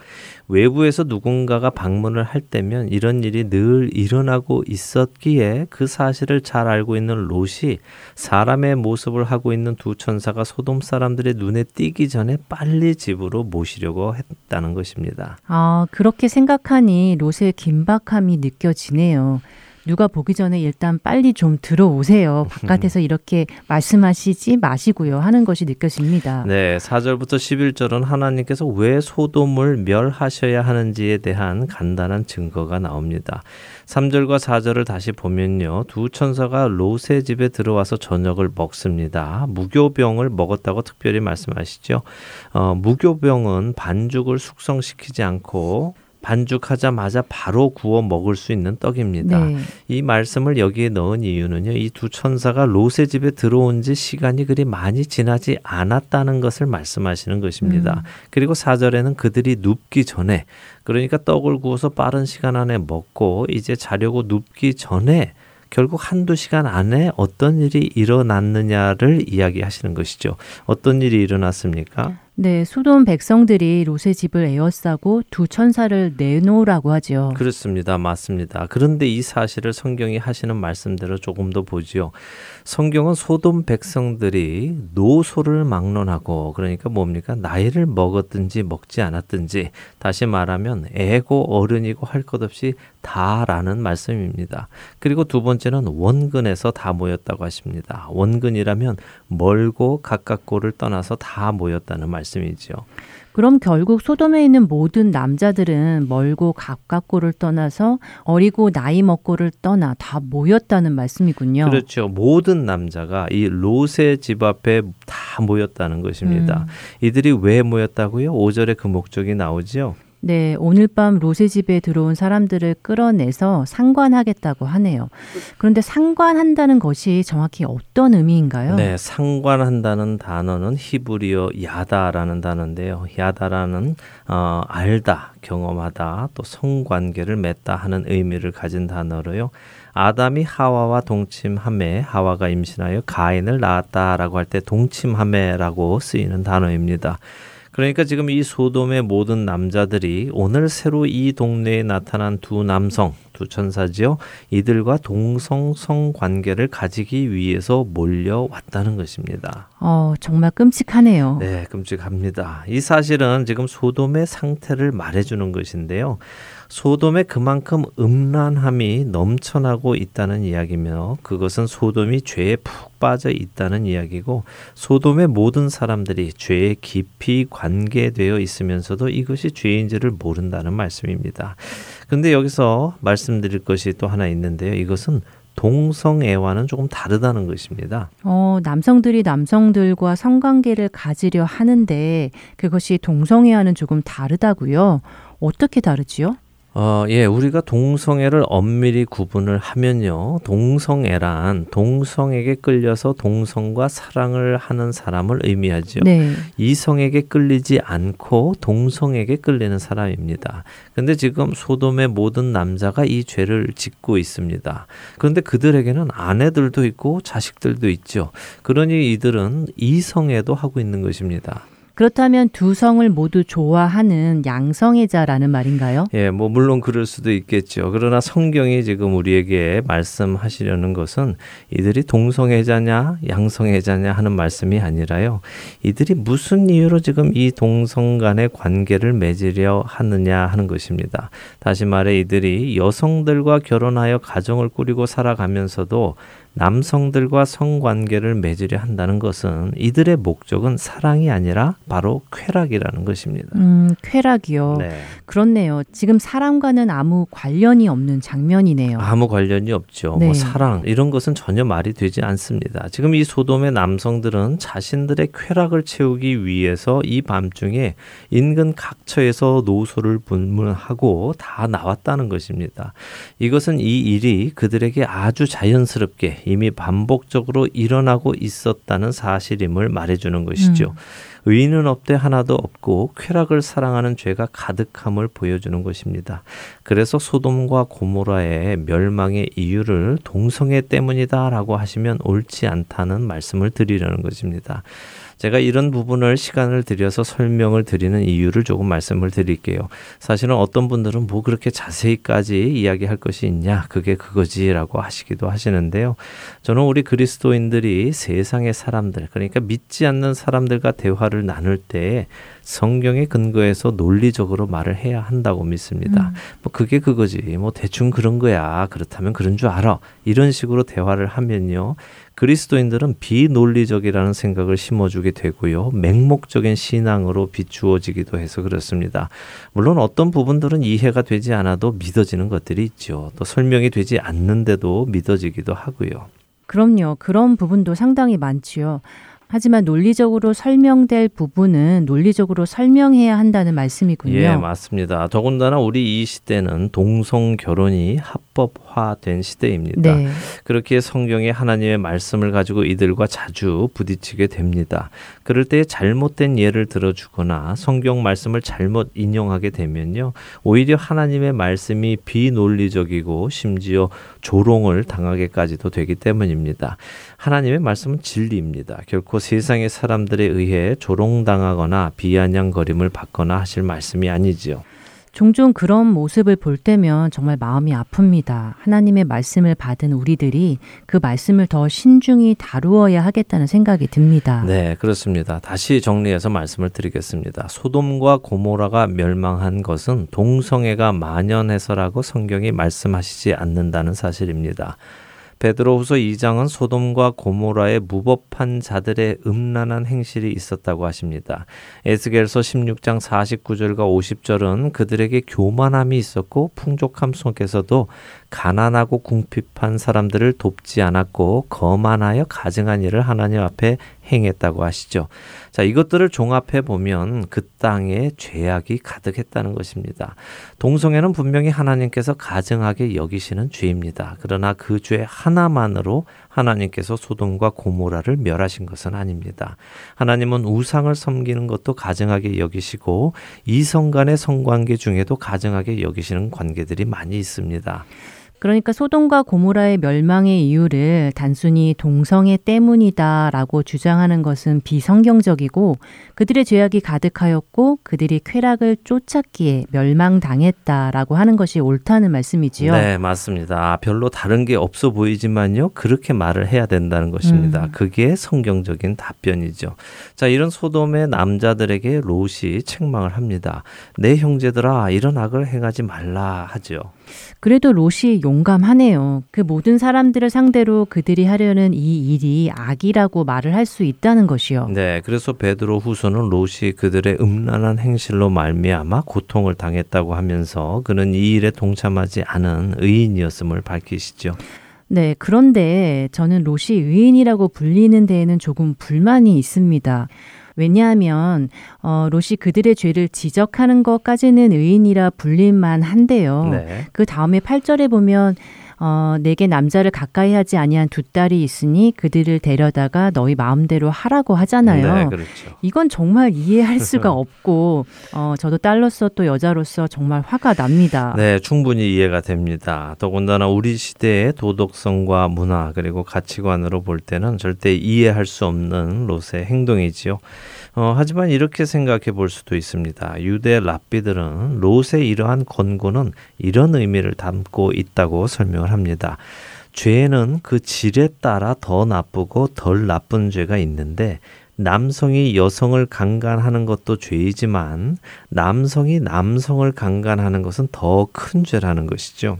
외부에서 누군가가 방문을 할 때면 이런 일이 늘 일어나고 있었기에 그 사실을 잘 알고 있는 롯이 사람의 모습을 하고 있는 두 천사가 소돔 사람들의 눈에 띄기 전에 빨리 집으로 모시려고 했다는 것입니다. 아, 그렇게 생각하니 롯의 긴박함이 느껴지네요. 누가 보기 전에 일단 빨리 좀 들어오세요. 바깥에서 이렇게 말씀하시지 마시고요. 하는 것이 느껴집니다. 네, 4절부터 11절은 하나님께서 왜 소돔을 멸하셔야 하는지에 대한 간단한 증거가 나옵니다. 3절과 4절을 다시 보면요. 두 천사가 롯의 집에 들어와서 저녁을 먹습니다. 무교병을 먹었다고 특별히 말씀하시죠. 어, 무교병은 반죽을 숙성시키지 않고 반죽하자마자 바로 구워 먹을 수 있는 떡입니다. 네. 이 말씀을 여기에 넣은 이유는요. 이 두 천사가 롯의 집에 들어온 지 시간이 그리 많이 지나지 않았다는 것을 말씀하시는 것입니다. 음. 그리고 사절에는 그들이 눕기 전에 그러니까 떡을 구워서 빠른 시간 안에 먹고 이제 자려고 눕기 전에 결국 한두 시간 안에 어떤 일이 일어났느냐를 이야기하시는 것이죠. 어떤 일이 일어났습니까? 네, 소돔 백성들이 롯의 집을 에워싸고 두 천사를 내놓으라고 하죠. 그렇습니다. 맞습니다. 그런데 이 사실을 성경이 하시는 말씀대로 조금 더 보지요. 성경은 소돔 백성들이 노소를 막론하고 그러니까 뭡니까? 나이를 먹었든지 먹지 않았든지 다시 말하면 애고 어른이고 할 것 없이 다라는 말씀입니다. 그리고 두 번째는 원근에서 다 모였다고 하십니다. 원근이라면 멀고 가깝고를 떠나서 다 모였다는 말 말씀이죠. 그럼 결국 소돔에 있는 모든 남자들은 멀고 가깝고를 떠나서 어리고 나이 먹고를 떠나 다 모였다는 말씀이군요. 그렇죠. 모든 남자가 이 롯의 집 앞에 다 모였다는 것입니다. 음. 이들이 왜 모였다고요? 5절에 그 목적이 나오지요. 네, 오늘 밤 로세 집에 들어온 사람들을 끌어내서 상관하겠다고 하네요. 그런데 상관한다는 것이 정확히 어떤 의미인가요? 네, 상관한다는 단어는 히브리어 야다라는 단어인데요. 야다라는 어, 알다, 경험하다, 또 성관계를 맺다 하는 의미를 가진 단어로요. 아담이 하와와 동침함에 하와가 임신하여 가인을 낳았다라고 할 때 동침함에라고 쓰이는 단어입니다. 그러니까 지금 이 소돔의 모든 남자들이 오늘 새로 이 동네에 나타난 두 남성, 두 천사지요. 이들과 동성성 관계를 가지기 위해서 몰려왔다는 것입니다. 어, 정말 끔찍하네요. 네, 끔찍합니다. 이 사실은 지금 소돔의 상태를 말해주는 것인데요. 소돔에 그만큼 음란함이 넘쳐나고 있다는 이야기며 그것은 소돔이 죄에 푹 빠져 있다는 이야기고 소돔의 모든 사람들이 죄에 깊이 관계되어 있으면서도 이것이 죄인지를 모른다는 말씀입니다. 근데 여기서 말씀드릴 것이 또 하나 있는데요. 이것은 동성애와는 조금 다르다는 것입니다. 어, 남성들이 남성들과 성관계를 가지려 하는데 그것이 동성애와는 조금 다르다고요. 어떻게 다르지요? 어, 예, 우리가 동성애를 엄밀히 구분을 하면요. 동성애란 동성에게 끌려서 동성과 사랑을 하는 사람을 의미하죠. 네. 이성에게 끌리지 않고 동성에게 끌리는 사람입니다. 근데 지금 소돔의 모든 남자가 이 죄를 짓고 있습니다. 그런데 그들에게는 아내들도 있고 자식들도 있죠. 그러니 이들은 이성애도 하고 있는 것입니다. 그렇다면 두 성을 모두 좋아하는 양성애자라는 말인가요? 예, 뭐 물론 그럴 수도 있겠죠. 그러나 성경이 지금 우리에게 말씀하시려는 것은 이들이 동성애자냐 양성애자냐 하는 말씀이 아니라요. 이들이 무슨 이유로 지금 이 동성 간의 관계를 맺으려 하느냐 하는 것입니다. 다시 말해 이들이 여성들과 결혼하여 가정을 꾸리고 살아가면서도 남성들과 성관계를 맺으려 한다는 것은 이들의 목적은 사랑이 아니라 바로 쾌락이라는 것입니다. 음, 쾌락이요. 네. 그렇네요. 지금 사랑과는 아무 관련이 없는 장면이네요. 아무 관련이 없죠. 뭐 네. 뭐 사랑 이런 것은 전혀 말이 되지 않습니다. 지금 이 소돔의 남성들은 자신들의 쾌락을 채우기 위해서 이 밤중에 인근 각처에서 노소를 분문하고 다 나왔다는 것입니다. 이것은 이 일이 그들에게 아주 자연스럽게 이미 반복적으로 일어나고 있었다는 사실임을 말해주는 것이죠. 음. 의인은 없대 하나도 없고 쾌락을 사랑하는 죄가 가득함을 보여주는 것입니다. 그래서 소돔과 고모라의 멸망의 이유를 동성애 때문이다라고 하시면 옳지 않다는 말씀을 드리려는 것입니다. 제가 이런 부분을 시간을 들여서 설명을 드리는 이유를 조금 말씀을 드릴게요. 사실은 어떤 분들은 뭐 그렇게 자세히까지 이야기할 것이 있냐, 그게 그거지라고 하시기도 하시는데요. 저는 우리 그리스도인들이 세상의 사람들, 그러니까 믿지 않는 사람들과 대화를 나눌 때에 성경의 근거에서 논리적으로 말을 해야 한다고 믿습니다. 음. 뭐 그게 그거지. 뭐 대충 그런 거야. 그렇다면 그런 줄 알아. 이런 식으로 대화를 하면요. 그리스도인들은 비논리적이라는 생각을 심어주게 되고요. 맹목적인 신앙으로 비추어지기도 해서 그렇습니다. 물론 어떤 부분들은 이해가 되지 않아도 믿어지는 것들이 있죠. 또 설명이 되지 않는데도 믿어지기도 하고요. 그럼요. 그런 부분도 상당히 많지요. 하지만 논리적으로 설명될 부분은 논리적으로 설명해야 한다는 말씀이군요. 예, 맞습니다. 더군다나 우리 이 시대는 동성 결혼이 합법화된 시대입니다. 네. 그렇게 성경의 하나님의 말씀을 가지고 이들과 자주 부딪히게 됩니다. 그럴 때 잘못된 예를 들어주거나 성경 말씀을 잘못 인용하게 되면요. 오히려 하나님의 말씀이 비논리적이고 심지어 조롱을 당하게까지도 되기 때문입니다. 하나님의 말씀은 진리입니다. 결코 세상의 사람들에 의해 조롱당하거나 비아냥거림을 받거나 하실 말씀이 아니지요. 종종 그런 모습을 볼 때면 정말 마음이 아픕니다. 하나님의 말씀을 받은 우리들이 그 말씀을 더 신중히 다루어야 하겠다는 생각이 듭니다. 네, 그렇습니다. 다시 정리해서 말씀을 드리겠습니다. 소돔과 고모라가 멸망한 것은 동성애가 만연해서라고 성경이 말씀하시지 않는다는 사실입니다. 베드로후서 2장은 소돔과 고모라의 무법한 자들의 음란한 행실이 있었다고 하십니다. 에스겔서 16장 49절과 50절은 그들에게 교만함이 있었고 풍족함 속에서도 가난하고 궁핍한 사람들을 돕지 않았고 거만하여 가증한 일을 하나님 앞에 행했다고 하시죠. 자, 이것들을 종합해 보면 그 땅에 죄악이 가득했다는 것입니다. 동성애는 분명히 하나님께서 가증하게 여기시는 죄입니다. 그러나 그 죄 하나만으로 하나님께서 소돔과 고모라를 멸하신 것은 아닙니다. 하나님은 우상을 섬기는 것도 가증하게 여기시고 이성 간의 성관계 중에도 가증하게 여기시는 관계들이 많이 있습니다. 그러니까 소돔과 고모라의 멸망의 이유를 단순히 동성애 때문이다라고 주장하는 것은 비성경적이고 그들의 죄악이 가득하였고 그들이 쾌락을 쫓았기에 멸망당했다라고 하는 것이 옳다는 말씀이지요. 네, 맞습니다. 별로 다른 게 없어 보이지만요. 그렇게 말을 해야 된다는 것입니다. 음. 그게 성경적인 답변이죠. 자, 이런 소돔의 남자들에게 롯이 책망을 합니다. 내 형제들아 이런 악을 행하지 말라 하죠. 그래도 롯이 용감하네요. 그 모든 사람들을 상대로 그들이 하려는 이 일이 악이라고 말을 할 수 있다는 것이요. 네, 그래서 베드로 후서는 롯이 그들의 음란한 행실로 말미암아 고통을 당했다고 하면서 그는 이 일에 동참하지 않은 의인이었음을 밝히시죠. 네, 그런데 저는 롯이 의인이라고 불리는 데에는 조금 불만이 있습니다. 왜냐하면 어, 롯이 그들의 죄를 지적하는 것까지는 의인이라 불릴만 한데요. 네. 그 다음에 8절에 보면 어, 내게 남자를 가까이 하지 아니한 두 딸이 있으니 그들을 데려다가 너희 마음대로 하라고 하잖아요. 네, 그렇죠. 이건 정말 이해할 수가 없고 어, 저도 딸로서 또 여자로서 정말 화가 납니다. 네, 충분히 이해가 됩니다. 더군다나 우리 시대의 도덕성과 문화 그리고 가치관으로 볼 때는 절대 이해할 수 없는 롯의 행동이지요. 어, 하지만 이렇게 생각해 볼 수도 있습니다. 유대 랍비들은 롯의 이러한 권고는 이런 의미를 담고 있다고 설명을 합니다. 죄는 그 질에 따라 더 나쁘고 덜 나쁜 죄가 있는데 남성이 여성을 강간하는 것도 죄이지만 남성이 남성을 강간하는 것은 더 큰 죄라는 것이죠.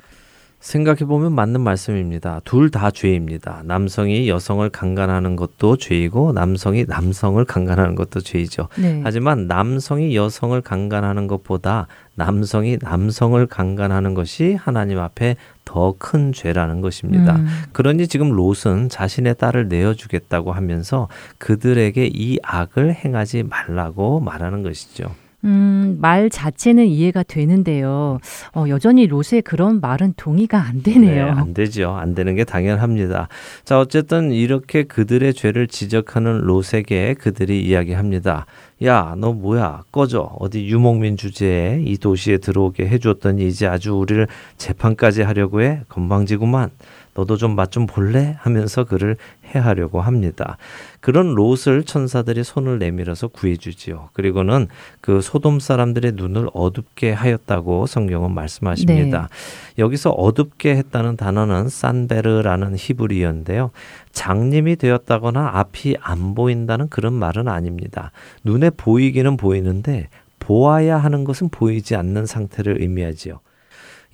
생각해보면 맞는 말씀입니다. 둘 다 죄입니다. 남성이 여성을 강간하는 것도 죄이고 남성이 남성을 강간하는 것도 죄이죠. 네. 하지만 남성이 여성을 강간하는 것보다 남성이 남성을 강간하는 것이 하나님 앞에 더 큰 죄라는 것입니다. 음. 그러니 지금 롯은 자신의 딸을 내어주겠다고 하면서 그들에게 이 악을 행하지 말라고 말하는 것이죠. 음, 말 자체는 이해가 되는데요. 어, 여전히 롯의 그런 말은 동의가 안 되네요. 네, 안 되죠. 안 되는 게 당연합니다. 자, 어쨌든 이렇게 그들의 죄를 지적하는 롯에게 그들이 이야기합니다. 야, 너 뭐야? 꺼져. 어디 유목민 주제에 이 도시에 들어오게 해주었더니 이제 아주 우리를 재판까지 하려고 해? 건방지구만. 너도 좀 맛좀 볼래? 하면서 그를 해하려고 합니다. 그런 롯을 천사들이 손을 내밀어서 구해주지요. 그리고는 그 소돔 사람들의 눈을 어둡게 하였다고 성경은 말씀하십니다. 네. 여기서 어둡게 했다는 단어는 산베르라는 히브리어인데요. 장님이 되었다거나 앞이 안 보인다는 그런 말은 아닙니다. 눈에 보이기는 보이는데 보아야 하는 것은 보이지 않는 상태를 의미하지요.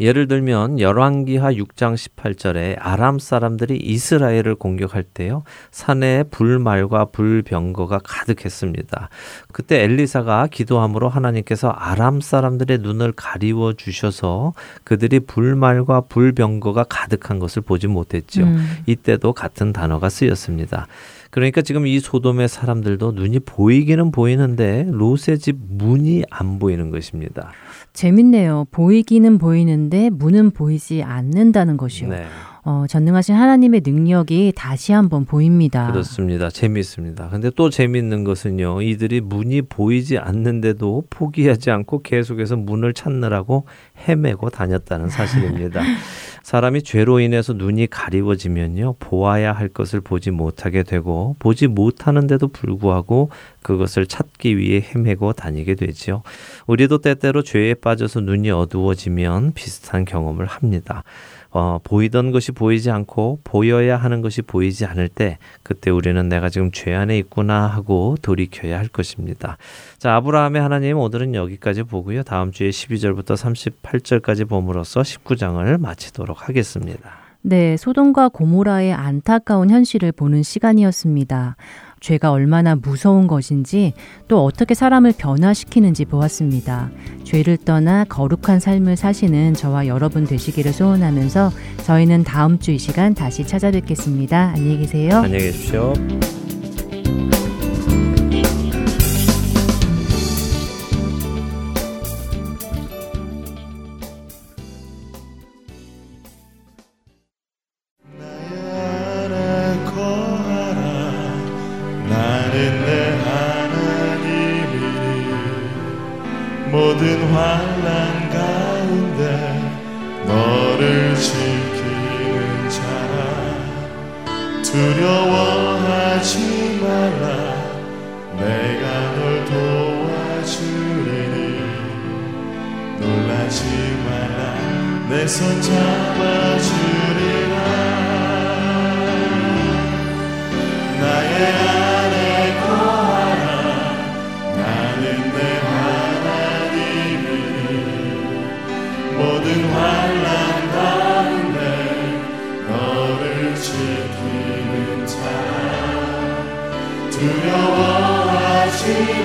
예를 들면 열왕기하 6장 18절에 아람 사람들이 이스라엘을 공격할 때요. 산에 불말과 불병거가 가득했습니다. 그때 엘리사가 기도함으로 하나님께서 아람 사람들의 눈을 가리워 주셔서 그들이 불말과 불병거가 가득한 것을 보지 못했죠. 음. 이때도 같은 단어가 쓰였습니다. 그러니까 지금 이 소돔의 사람들도 눈이 보이기는 보이는데 롯의 집 문이 안 보이는 것입니다. 재밌네요. 보이기는 보이는데 문은 보이지 않는다는 것이요. 네. 어, 전능하신 하나님의 능력이 다시 한번 보입니다. 그렇습니다. 재미있습니다. 근데 또 재미있는 것은요. 이들이 문이 보이지 않는데도 포기하지 않고 계속해서 문을 찾느라고 헤매고 다녔다는 사실입니다. 사람이 죄로 인해서 눈이 가리워지면요. 보아야 할 것을 보지 못하게 되고 보지 못하는데도 불구하고 그것을 찾기 위해 헤매고 다니게 되지요. 우리도 때때로 죄에 빠져서 눈이 어두워지면 비슷한 경험을 합니다. 어, 보이던 것이 보이지 않고 보여야 하는 것이 보이지 않을 때 그때 우리는 내가 지금 죄 안에 있구나 하고 돌이켜야 할 것입니다. 자, 아브라함의 하나님 오늘은 여기까지 보고요. 다음 주에 12절부터 38절까지 봄으로써 19장을 마치도록 하겠습니다. 네, 소돔과 고모라의 안타까운 현실을 보는 시간이었습니다. 죄가 얼마나 무서운 것인지 또 어떻게 사람을 변화시키는지 보았습니다. 죄를 떠나 거룩한 삶을 사시는 저와 여러분 되시기를 소원하면서 저희는 다음 주 이 시간 다시 찾아뵙겠습니다. 안녕히 계세요. 안녕히 계십시오.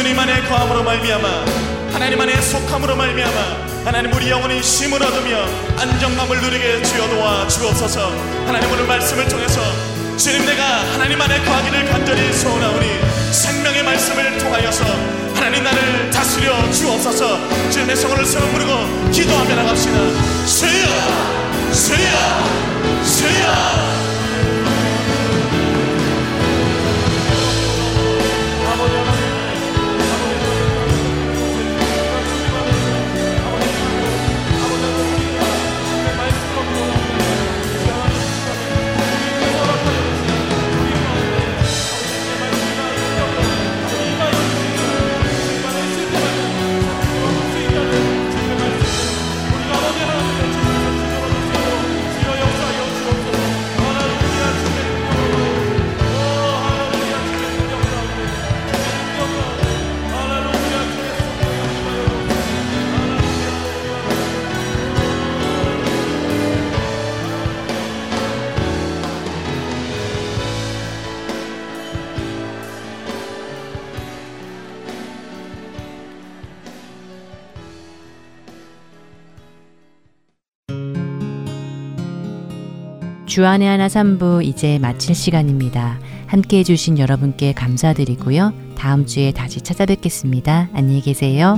주님 안에 거함으로 말미암아 하나님 안에 속함으로 말미암아 하나님 우리 영혼이 쉼을 얻으며 안정감을 누리게 주여 도와 주옵소서. 하나님 오늘 말씀을 통해서 주님 내가 하나님 안에 거하기를 간절히 소원하오니 생명의 말씀을 통하여서 하나님 나를 다스려 주옵소서. 주님의 성을 세워 부르고 기도하며 나갑시다. 주여 주여 주여 주안의 하나 3부 이제 마칠 시간입니다. 함께 해주신 여러분께 감사드리고요. 다음 주에 다시 찾아뵙겠습니다. 안녕히 계세요.